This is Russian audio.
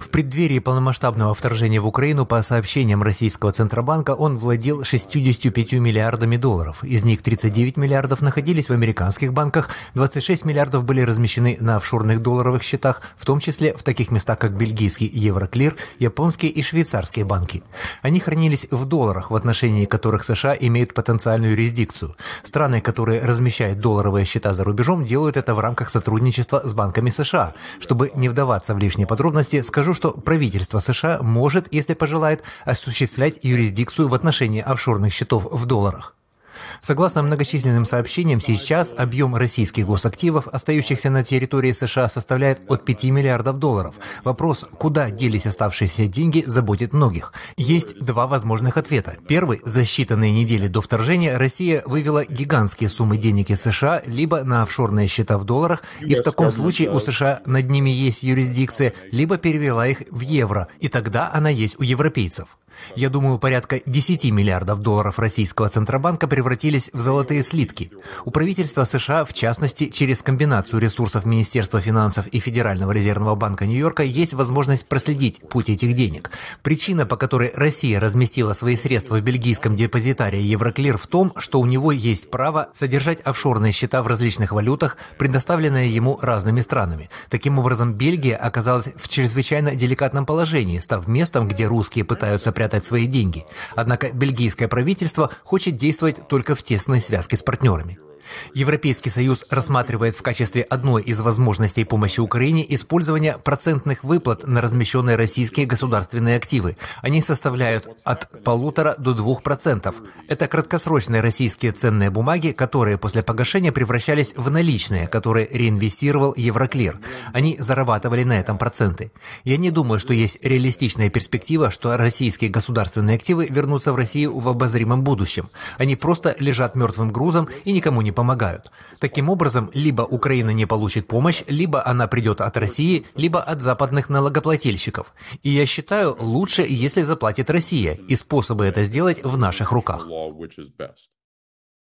В преддверии полномасштабного вторжения в Украину, по сообщениям российского Центробанка, он владел 65 миллиардами долларов. Из них 39 миллиардов находились в американских банках, 26 миллиардов были размещены на офшорных долларовых счетах, в том числе в таких местах, как бельгийский Евроклир, японские и швейцарские банки. Они хранились в долларах, в отношении которых США имеют потенциальную юрисдикцию. Страны, которые размещают долларовые счета за рубежом, делают это в рамках сотрудничества с банками США. Чтобы не вдаваться в лишние подробности, скажу, что правительство США может, если пожелает, осуществлять юрисдикцию в отношении офшорных счетов в долларах. Согласно многочисленным сообщениям, сейчас объем российских госактивов, остающихся на территории США, составляет от 5 миллиардов долларов. Вопрос, куда делись оставшиеся деньги, заботит многих. Есть два возможных ответа. Первый. За считанные недели до вторжения Россия вывела гигантские суммы денег из США либо на офшорные счета в долларах, и в таком случае у США над ними есть юрисдикция, либо перевела их в евро, и тогда она есть у европейцев. Я думаю, порядка 10 миллиардов долларов российского Центробанка превратились в золотые слитки. У правительства США, в частности, через комбинацию ресурсов Министерства финансов и Федерального резервного банка Нью-Йорка, есть возможность проследить путь этих денег. Причина, по которой Россия разместила свои средства в бельгийском депозитарии Евроклир в том, что у него есть право содержать офшорные счета в различных валютах, предоставленные ему разными странами. Таким образом, Бельгия оказалась в чрезвычайно деликатном положении, став местом, где русские пытаются прятать прятать свои деньги. Однако бельгийское правительство хочет действовать только в тесной связке с партнерами. Европейский Союз рассматривает в качестве одной из возможностей помощи Украине использование процентных выплат на размещенные российские государственные активы. Они составляют от полутора до двух процентов. Это краткосрочные российские ценные бумаги, которые после погашения превращались в наличные, которые реинвестировал Евроклир. Они зарабатывали на этом проценты. Я не думаю, что есть реалистичная перспектива, что российские государственные активы вернутся в Россию в обозримом будущем. Они просто лежат мертвым грузом и никому не помогают. Таким образом, либо Украина не получит помощь, либо она придет от России, либо от западных налогоплательщиков. И я считаю, лучше, если заплатит Россия, и способы это сделать в наших руках.